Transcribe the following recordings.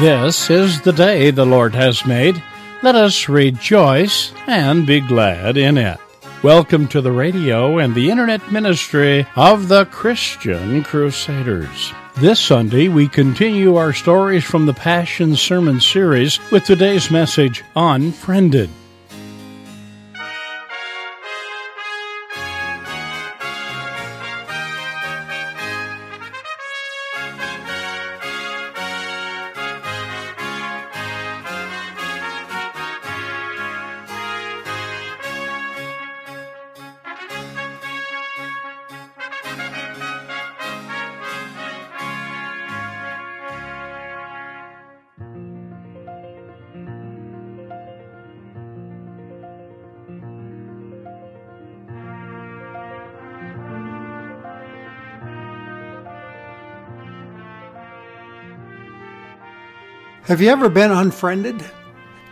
This is the day the Lord has made. Let us rejoice and be glad in it. Welcome to the radio and the internet ministry of the Christian Crusaders. This Sunday, we continue our stories from the Passion Sermon series with today's message, Unfriended. Have you ever been unfriended?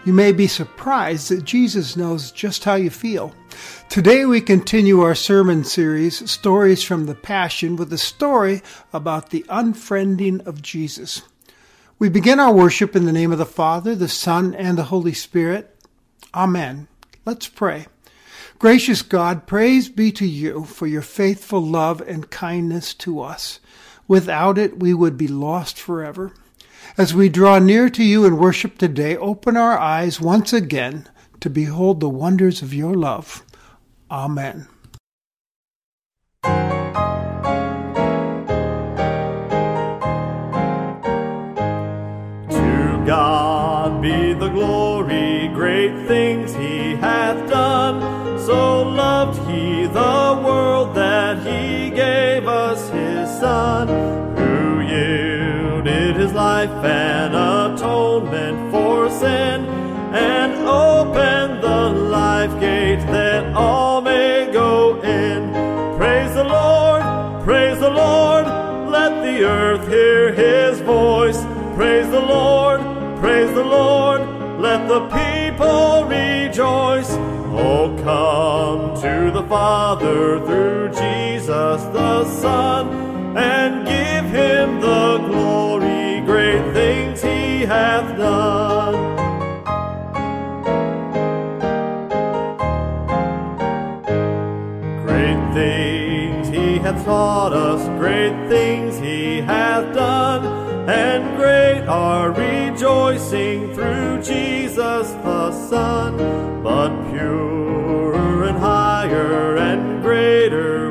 You may be surprised that Jesus knows just how you feel. Today we continue our sermon series, Stories from the Passion, with a story about the unfriending of Jesus. We begin our worship in the name of the Father, the Son, and the Holy Spirit. Amen. Let's pray. Gracious God, praise be to you for your faithful love and kindness to us. Without it, we would be lost forever. As we draw near to you in worship today, open our eyes once again to behold the wonders of your love. Amen. To God be the glory, great things he hath done. So loved he the world life an atonement for sin, and open the life gate that all may go in. Praise the Lord, praise the Lord, let the earth hear his voice. Praise the Lord, praise the Lord, let the people rejoice. Oh, come to the Father through Jesus the Son, and give him the glory hath done. Great things he hath taught us, great things he hath done, and great our rejoicing through Jesus the Son. But purer and higher and greater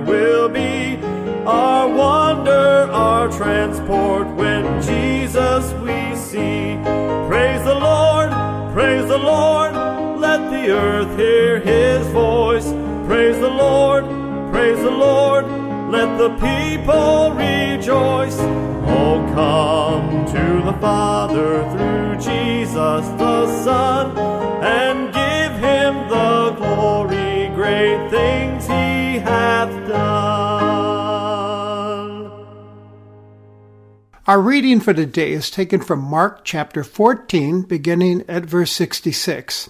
earth hear his voice. Praise the Lord, praise the Lord, let the people rejoice. Oh, come to the Father through Jesus the Son, and give him the glory, great things he hath done. Our reading for today is taken from Mark chapter 14, beginning at verse 66.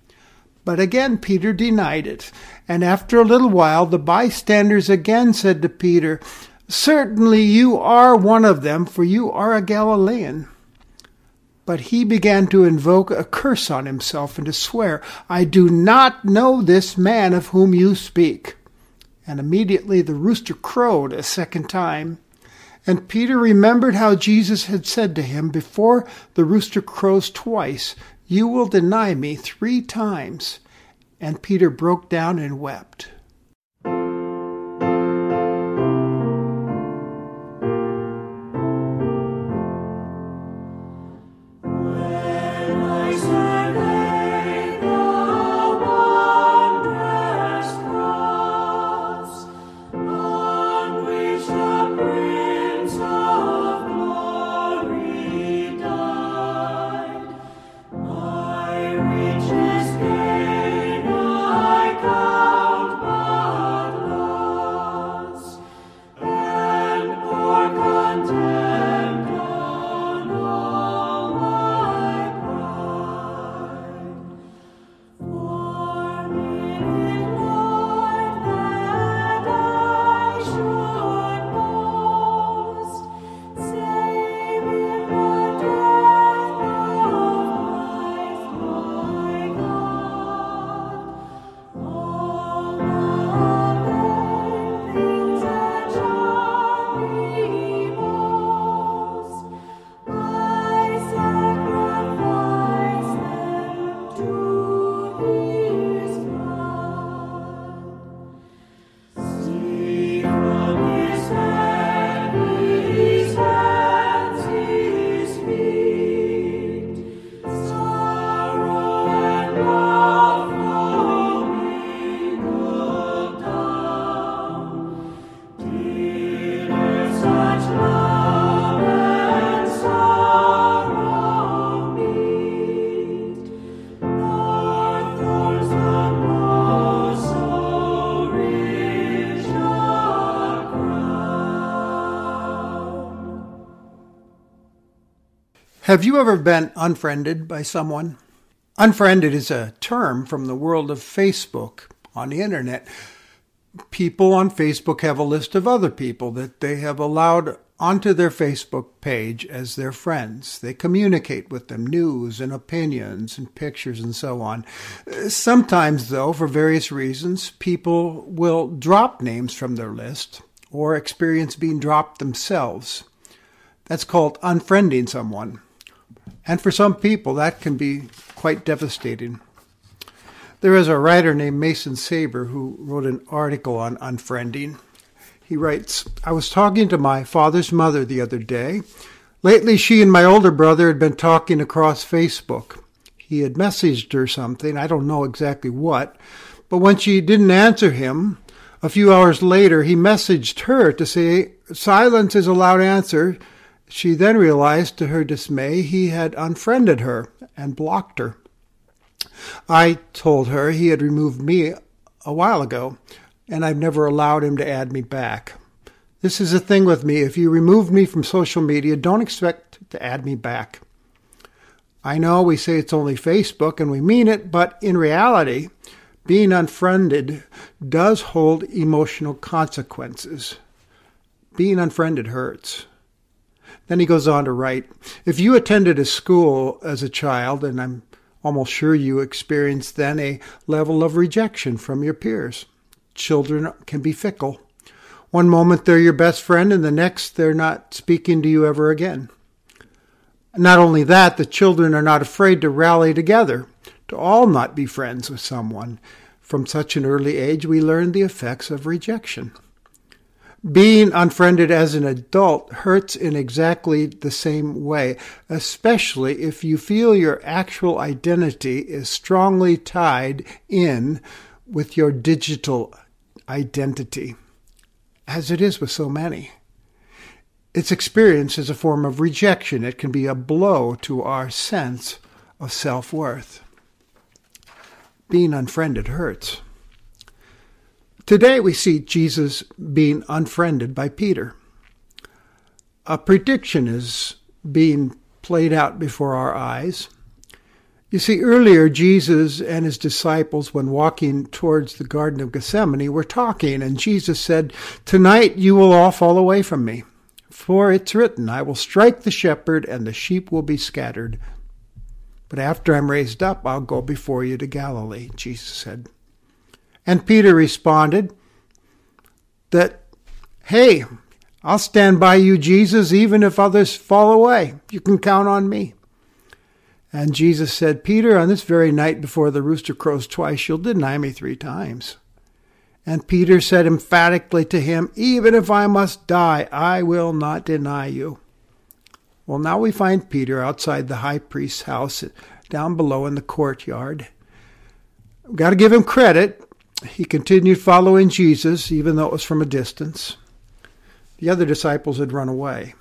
But again Peter denied it. And after a little while the bystanders again said to Peter, Certainly you are one of them, for you are a Galilean. But he began to invoke a curse on himself and to swear, I do not know this man of whom you speak. And immediately the rooster crowed a second time. And Peter remembered how Jesus had said to him, Before the rooster crows twice, you will deny me three times. And Peter broke down and wept. Have you ever been unfriended by someone? Unfriended is a term from the world of Facebook on the internet. People on Facebook have a list of other people that they have allowed onto their Facebook page as their friends. They communicate with them news and opinions and pictures and so on. Sometimes, though, for various reasons, people will drop names from their list or experience being dropped themselves. That's called unfriending someone. And for some people, that can be quite devastating. There is a writer named Mason Saber who wrote an article on unfriending. He writes I was talking to my father's mother the other day. Lately, she and my older brother had been talking across Facebook. He had messaged her something, I don't know exactly what, but when she didn't answer him, a few hours later, he messaged her to say, Silence is a loud answer. She then realized, to her dismay, he had unfriended her and blocked her. I told her he had removed me a while ago, and I've never allowed him to add me back. This is the thing with me. If you remove me from social media, don't expect to add me back. I know we say it's only Facebook and we mean it, but in reality, being unfriended does hold emotional consequences. Being unfriended hurts. Then he goes on to write If you attended a school as a child, and I'm almost sure you experienced then a level of rejection from your peers, children can be fickle. One moment they're your best friend, and the next they're not speaking to you ever again. Not only that, the children are not afraid to rally together, to all not be friends with someone. From such an early age, we learn the effects of rejection. Being unfriended as an adult hurts in exactly the same way, especially if you feel your actual identity is strongly tied in with your digital identity, as it is with so many. It's experienced as a form of rejection. It can be a blow to our sense of self worth. Being unfriended hurts. Today we see Jesus being unfriended by Peter. A prediction is being played out before our eyes. You see, earlier Jesus and his disciples, when walking towards the Garden of Gethsemane, were talking, and Jesus said, Tonight you will all fall away from me. For it's written, I will strike the shepherd, and the sheep will be scattered. But after I'm raised up, I'll go before you to Galilee, Jesus said. And Peter responded that, hey, I'll stand by you, Jesus, even if others fall away. You can count on me. And Jesus said, Peter, on this very night before the rooster crows twice, you'll deny me three times. And Peter said emphatically to him, Even if I must die, I will not deny you. Well, now we find Peter outside the high priest's house down below in the courtyard. We've got to give him credit. He continued following Jesus, even though it was from a distance. The other disciples had run away.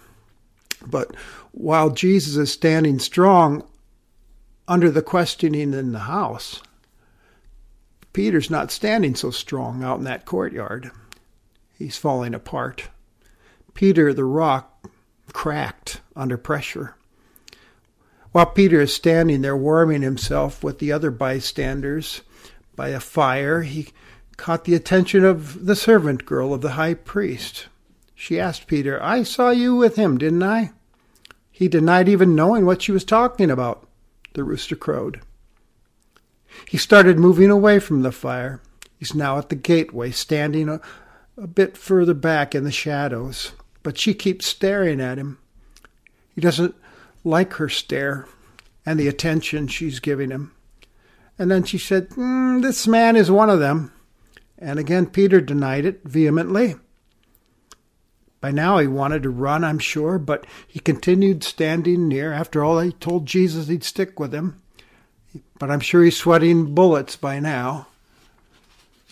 But while Jesus is standing strong under the questioning in the house, Peter's not standing so strong out in that courtyard. He's falling apart. Peter, the rock, cracked under pressure. While Peter is standing there warming himself with the other bystanders, by a fire, he caught the attention of the servant girl of the high priest. She asked Peter, I saw you with him, didn't I? He denied even knowing what she was talking about. The rooster crowed. He started moving away from the fire. He's now at the gateway, standing a, a bit further back in the shadows. But she keeps staring at him. He doesn't like her stare and the attention she's giving him. And then she said, mm, This man is one of them. And again, Peter denied it vehemently. By now he wanted to run, I'm sure, but he continued standing near. After all, he told Jesus he'd stick with him. But I'm sure he's sweating bullets by now.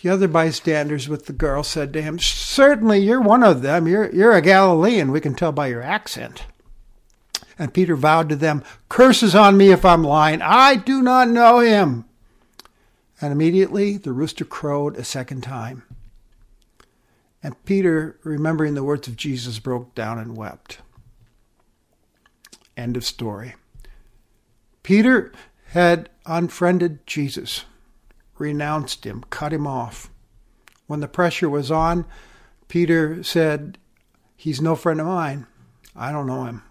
The other bystanders with the girl said to him, Certainly you're one of them. You're, you're a Galilean. We can tell by your accent. And Peter vowed to them, Curses on me if I'm lying. I do not know him. And immediately the rooster crowed a second time. And Peter, remembering the words of Jesus, broke down and wept. End of story. Peter had unfriended Jesus, renounced him, cut him off. When the pressure was on, Peter said, He's no friend of mine. I don't know him.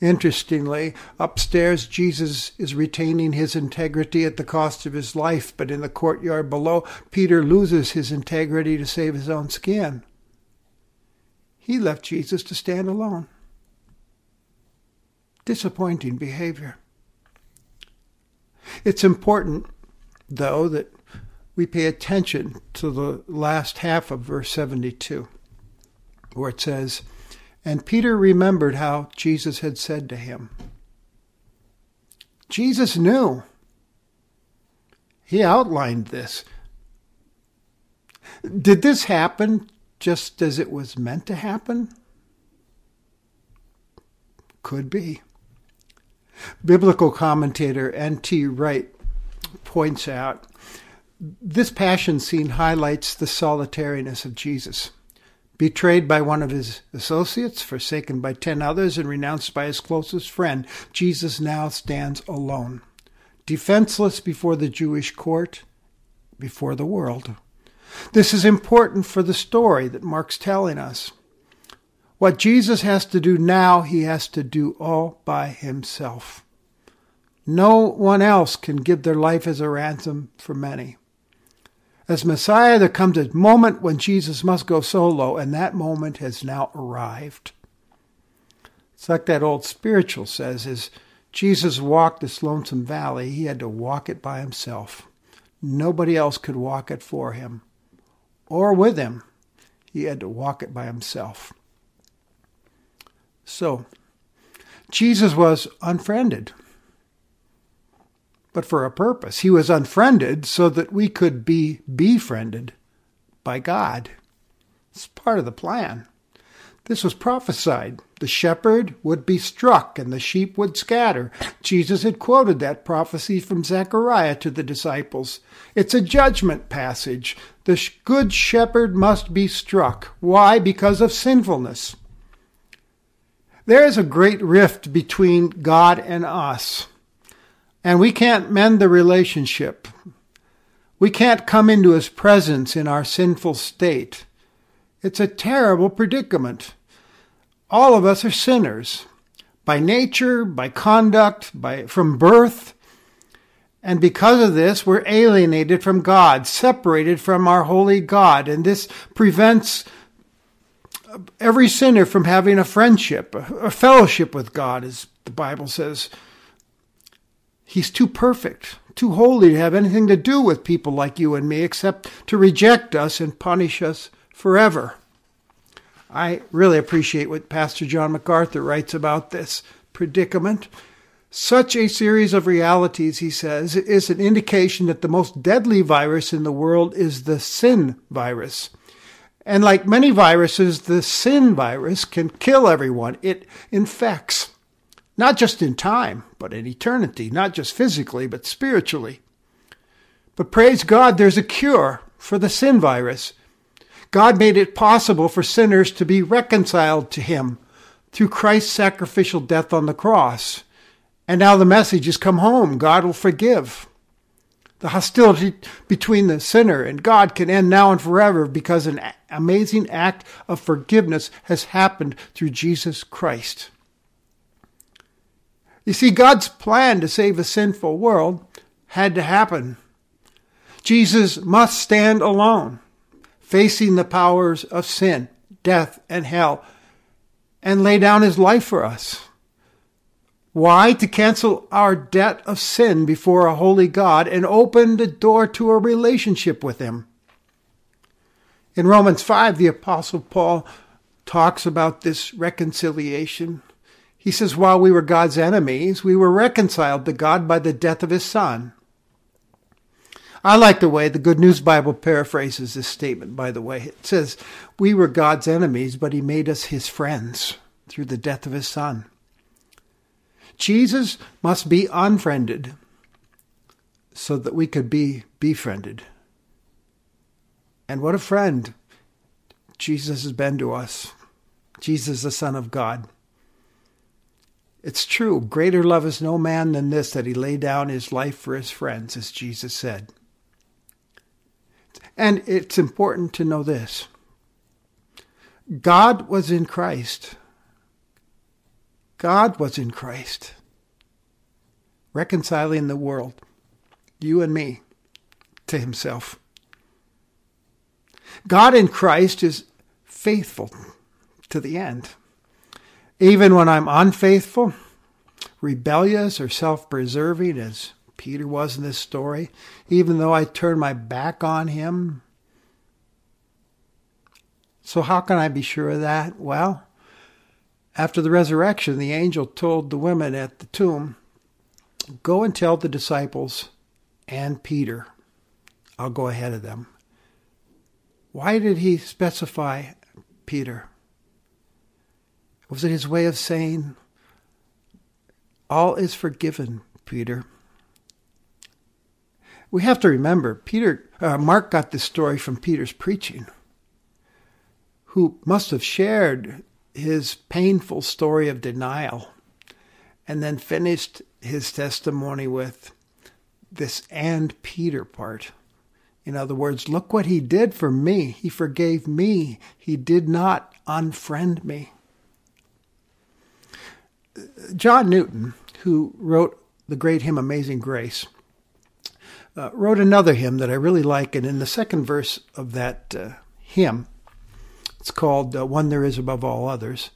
Interestingly, upstairs, Jesus is retaining his integrity at the cost of his life, but in the courtyard below, Peter loses his integrity to save his own skin. He left Jesus to stand alone. Disappointing behavior. It's important, though, that we pay attention to the last half of verse 72, where it says, and Peter remembered how Jesus had said to him. Jesus knew. He outlined this. Did this happen just as it was meant to happen? Could be. Biblical commentator N.T. Wright points out this passion scene highlights the solitariness of Jesus. Betrayed by one of his associates, forsaken by ten others, and renounced by his closest friend, Jesus now stands alone, defenseless before the Jewish court, before the world. This is important for the story that Mark's telling us. What Jesus has to do now, he has to do all by himself. No one else can give their life as a ransom for many. As Messiah, there comes a moment when Jesus must go solo, and that moment has now arrived. It's like that old spiritual says, as Jesus walked this lonesome valley, he had to walk it by himself. Nobody else could walk it for him or with him. He had to walk it by himself. So, Jesus was unfriended but for a purpose. He was unfriended so that we could be befriended by God. It's part of the plan. This was prophesied. The shepherd would be struck and the sheep would scatter. Jesus had quoted that prophecy from Zechariah to the disciples. It's a judgment passage. The good shepherd must be struck. Why? Because of sinfulness. There is a great rift between God and us and we can't mend the relationship. We can't come into his presence in our sinful state. It's a terrible predicament. All of us are sinners by nature, by conduct, by from birth. And because of this, we're alienated from God, separated from our holy God, and this prevents every sinner from having a friendship, a fellowship with God, as the Bible says. He's too perfect, too holy to have anything to do with people like you and me except to reject us and punish us forever. I really appreciate what Pastor John MacArthur writes about this predicament. Such a series of realities, he says, is an indication that the most deadly virus in the world is the sin virus. And like many viruses, the sin virus can kill everyone. It infects not just in time, but in eternity, not just physically, but spiritually. But praise God, there's a cure for the sin virus. God made it possible for sinners to be reconciled to Him through Christ's sacrificial death on the cross. And now the message has come home God will forgive. The hostility between the sinner and God can end now and forever because an amazing act of forgiveness has happened through Jesus Christ. You see, God's plan to save a sinful world had to happen. Jesus must stand alone, facing the powers of sin, death, and hell, and lay down his life for us. Why? To cancel our debt of sin before a holy God and open the door to a relationship with him. In Romans 5, the Apostle Paul talks about this reconciliation. He says, while we were God's enemies, we were reconciled to God by the death of his Son. I like the way the Good News Bible paraphrases this statement, by the way. It says, We were God's enemies, but he made us his friends through the death of his son. Jesus must be unfriended so that we could be befriended. And what a friend Jesus has been to us. Jesus, the Son of God. It's true. Greater love is no man than this, that he lay down his life for his friends, as Jesus said. And it's important to know this God was in Christ. God was in Christ, reconciling the world, you and me, to himself. God in Christ is faithful to the end. Even when I'm unfaithful, rebellious, or self preserving, as Peter was in this story, even though I turn my back on him. So, how can I be sure of that? Well, after the resurrection, the angel told the women at the tomb, Go and tell the disciples and Peter, I'll go ahead of them. Why did he specify Peter? Was it his way of saying, All is forgiven, Peter? We have to remember, Peter, uh, Mark got this story from Peter's preaching, who must have shared his painful story of denial and then finished his testimony with this and Peter part. In other words, look what he did for me. He forgave me. He did not unfriend me. John Newton, who wrote the great hymn Amazing Grace, uh, wrote another hymn that I really like. And in the second verse of that uh, hymn, it's called uh, One There Is Above All Others.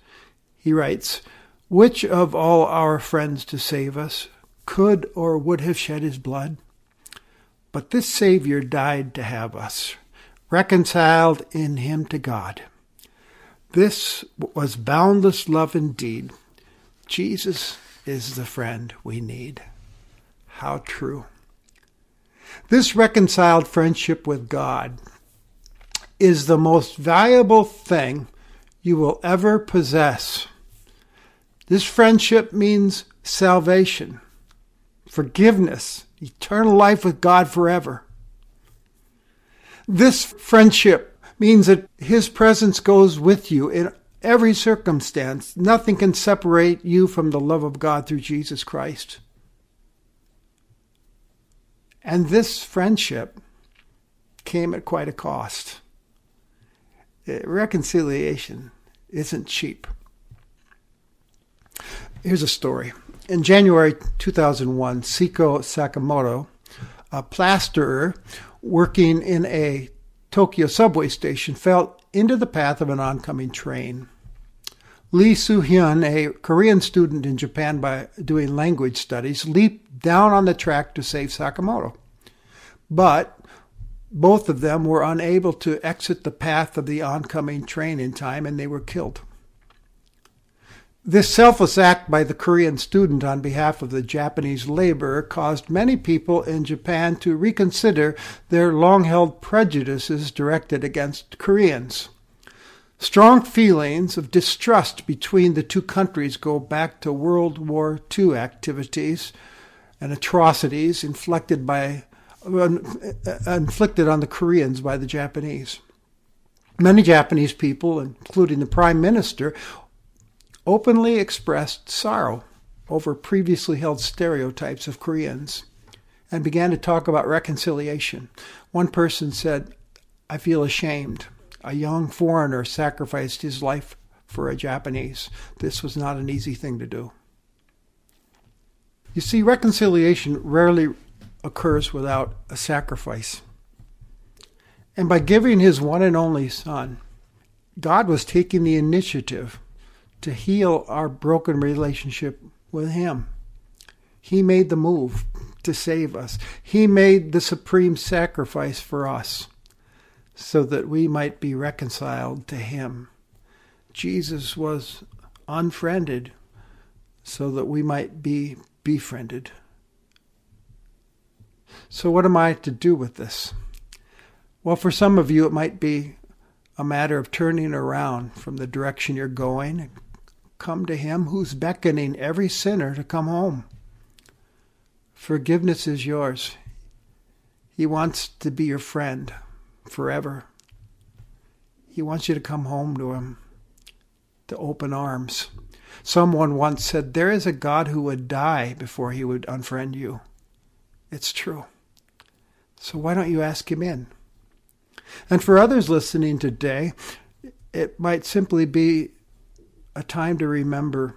He writes, Which of all our friends to save us could or would have shed his blood? But this Savior died to have us, reconciled in him to God. This was boundless love indeed. Jesus is the friend we need. How true. This reconciled friendship with God is the most valuable thing you will ever possess. This friendship means salvation, forgiveness, eternal life with God forever. This friendship means that His presence goes with you in every circumstance. Nothing can separate you from the love of God through Jesus Christ. And this friendship came at quite a cost. Uh, reconciliation isn't cheap. Here's a story. In January 2001, Seiko Sakamoto, a plasterer working in a Tokyo subway station, fell into the path of an oncoming train. Lee Soo-hyun, a Korean student in Japan by doing language studies, leaped down on the track to save Sakamoto. But both of them were unable to exit the path of the oncoming train in time and they were killed. This selfless act by the Korean student on behalf of the Japanese laborer caused many people in Japan to reconsider their long held prejudices directed against Koreans. Strong feelings of distrust between the two countries go back to World War II activities and atrocities inflicted by uh, inflicted on the Koreans by the Japanese. Many Japanese people, including the Prime Minister, openly expressed sorrow over previously held stereotypes of Koreans and began to talk about reconciliation. One person said, I feel ashamed. A young foreigner sacrificed his life for a Japanese. This was not an easy thing to do. You see, reconciliation rarely occurs without a sacrifice. And by giving his one and only Son, God was taking the initiative to heal our broken relationship with Him. He made the move to save us, He made the supreme sacrifice for us so that we might be reconciled to Him. Jesus was unfriended so that we might be befriended. So, what am I to do with this? Well, for some of you, it might be a matter of turning around from the direction you're going come to Him who's beckoning every sinner to come home. Forgiveness is yours. He wants to be your friend forever. He wants you to come home to Him, to open arms. Someone once said, There is a God who would die before He would unfriend you. It's true. So why don't you ask Him in? And for others listening today, it might simply be a time to remember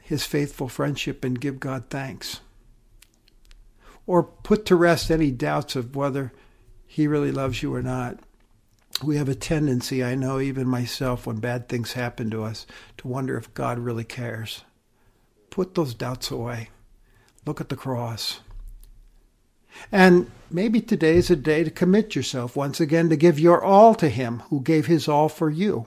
his faithful friendship and give God thanks. Or put to rest any doubts of whether he really loves you or not. We have a tendency, I know, even myself, when bad things happen to us, to wonder if God really cares. Put those doubts away. Look at the cross. And maybe today is a day to commit yourself once again to give your all to Him who gave His all for you.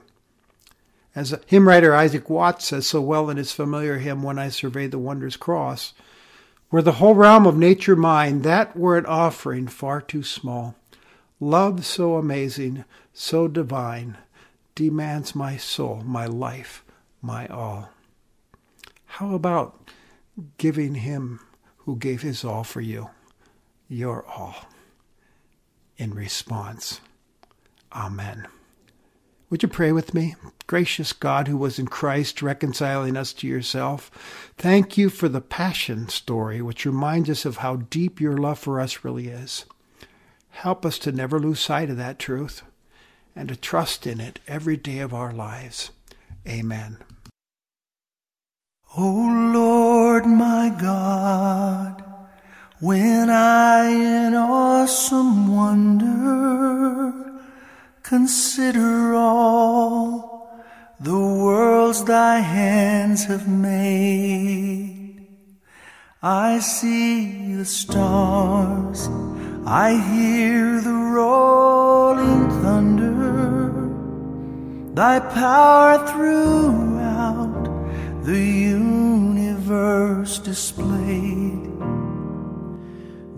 As hymn writer Isaac Watts says so well in his familiar hymn, When I Survey the Wondrous Cross, were the whole realm of nature mine, that were an offering far too small. Love so amazing, so divine, demands my soul, my life, my all. How about giving him who gave his all for you? your all in response. Amen. Would you pray with me? Gracious God, who was in Christ reconciling us to yourself, thank you for the passion story, which reminds us of how deep your love for us really is. Help us to never lose sight of that truth and to trust in it every day of our lives. Amen. O Lord my God, when I in awesome wonder consider all the worlds thy hands have made, I see the stars, I hear the rolling thunder, thy power throughout the universe displayed.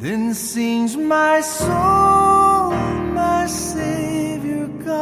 Then sings my soul, my Savior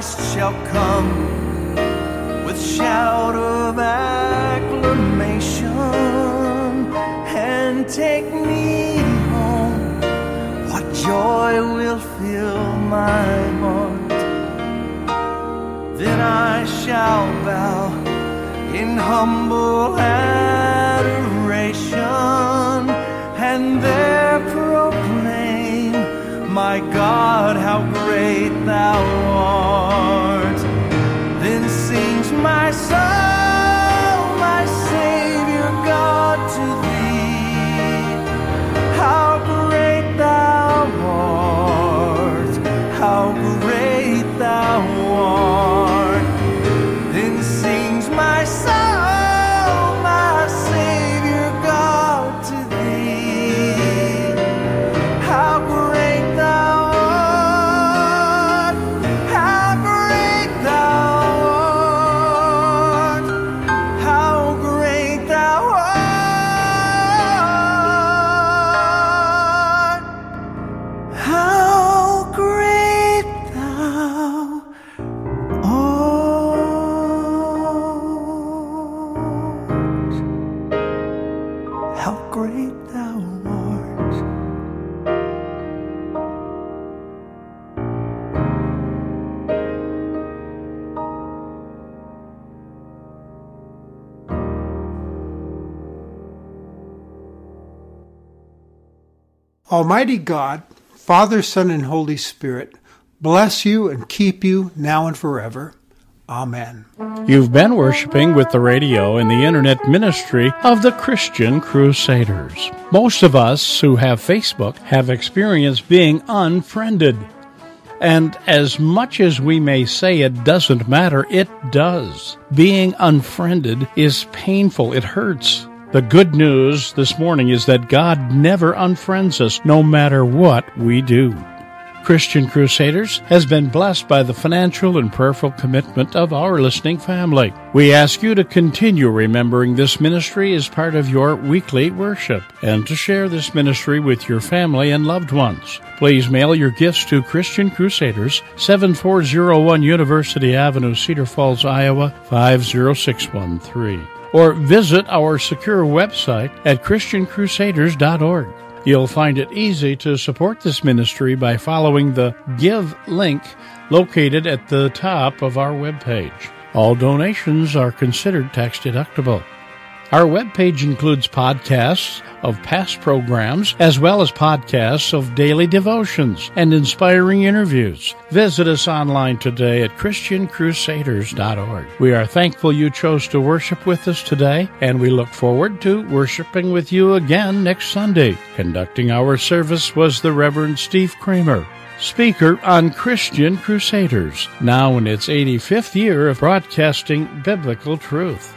Christ shall come with shout of acclamation and take me home. What joy will fill my heart? Then I shall bow in humble Almighty God, Father, Son, and Holy Spirit, bless you and keep you now and forever. Amen. You've been worshiping with the radio and the internet ministry of the Christian Crusaders. Most of us who have Facebook have experienced being unfriended. And as much as we may say it doesn't matter, it does. Being unfriended is painful. It hurts. The good news this morning is that God never unfriends us, no matter what we do. Christian Crusaders has been blessed by the financial and prayerful commitment of our listening family. We ask you to continue remembering this ministry as part of your weekly worship and to share this ministry with your family and loved ones. Please mail your gifts to Christian Crusaders, 7401 University Avenue, Cedar Falls, Iowa 50613 or visit our secure website at christiancrusaders.org. You'll find it easy to support this ministry by following the Give link located at the top of our webpage. All donations are considered tax deductible. Our webpage includes podcasts of past programs as well as podcasts of daily devotions and inspiring interviews. Visit us online today at ChristianCrusaders.org. We are thankful you chose to worship with us today, and we look forward to worshiping with you again next Sunday. Conducting our service was the Reverend Steve Kramer speaker on Christian Crusaders, now in its 85th year of broadcasting biblical truth.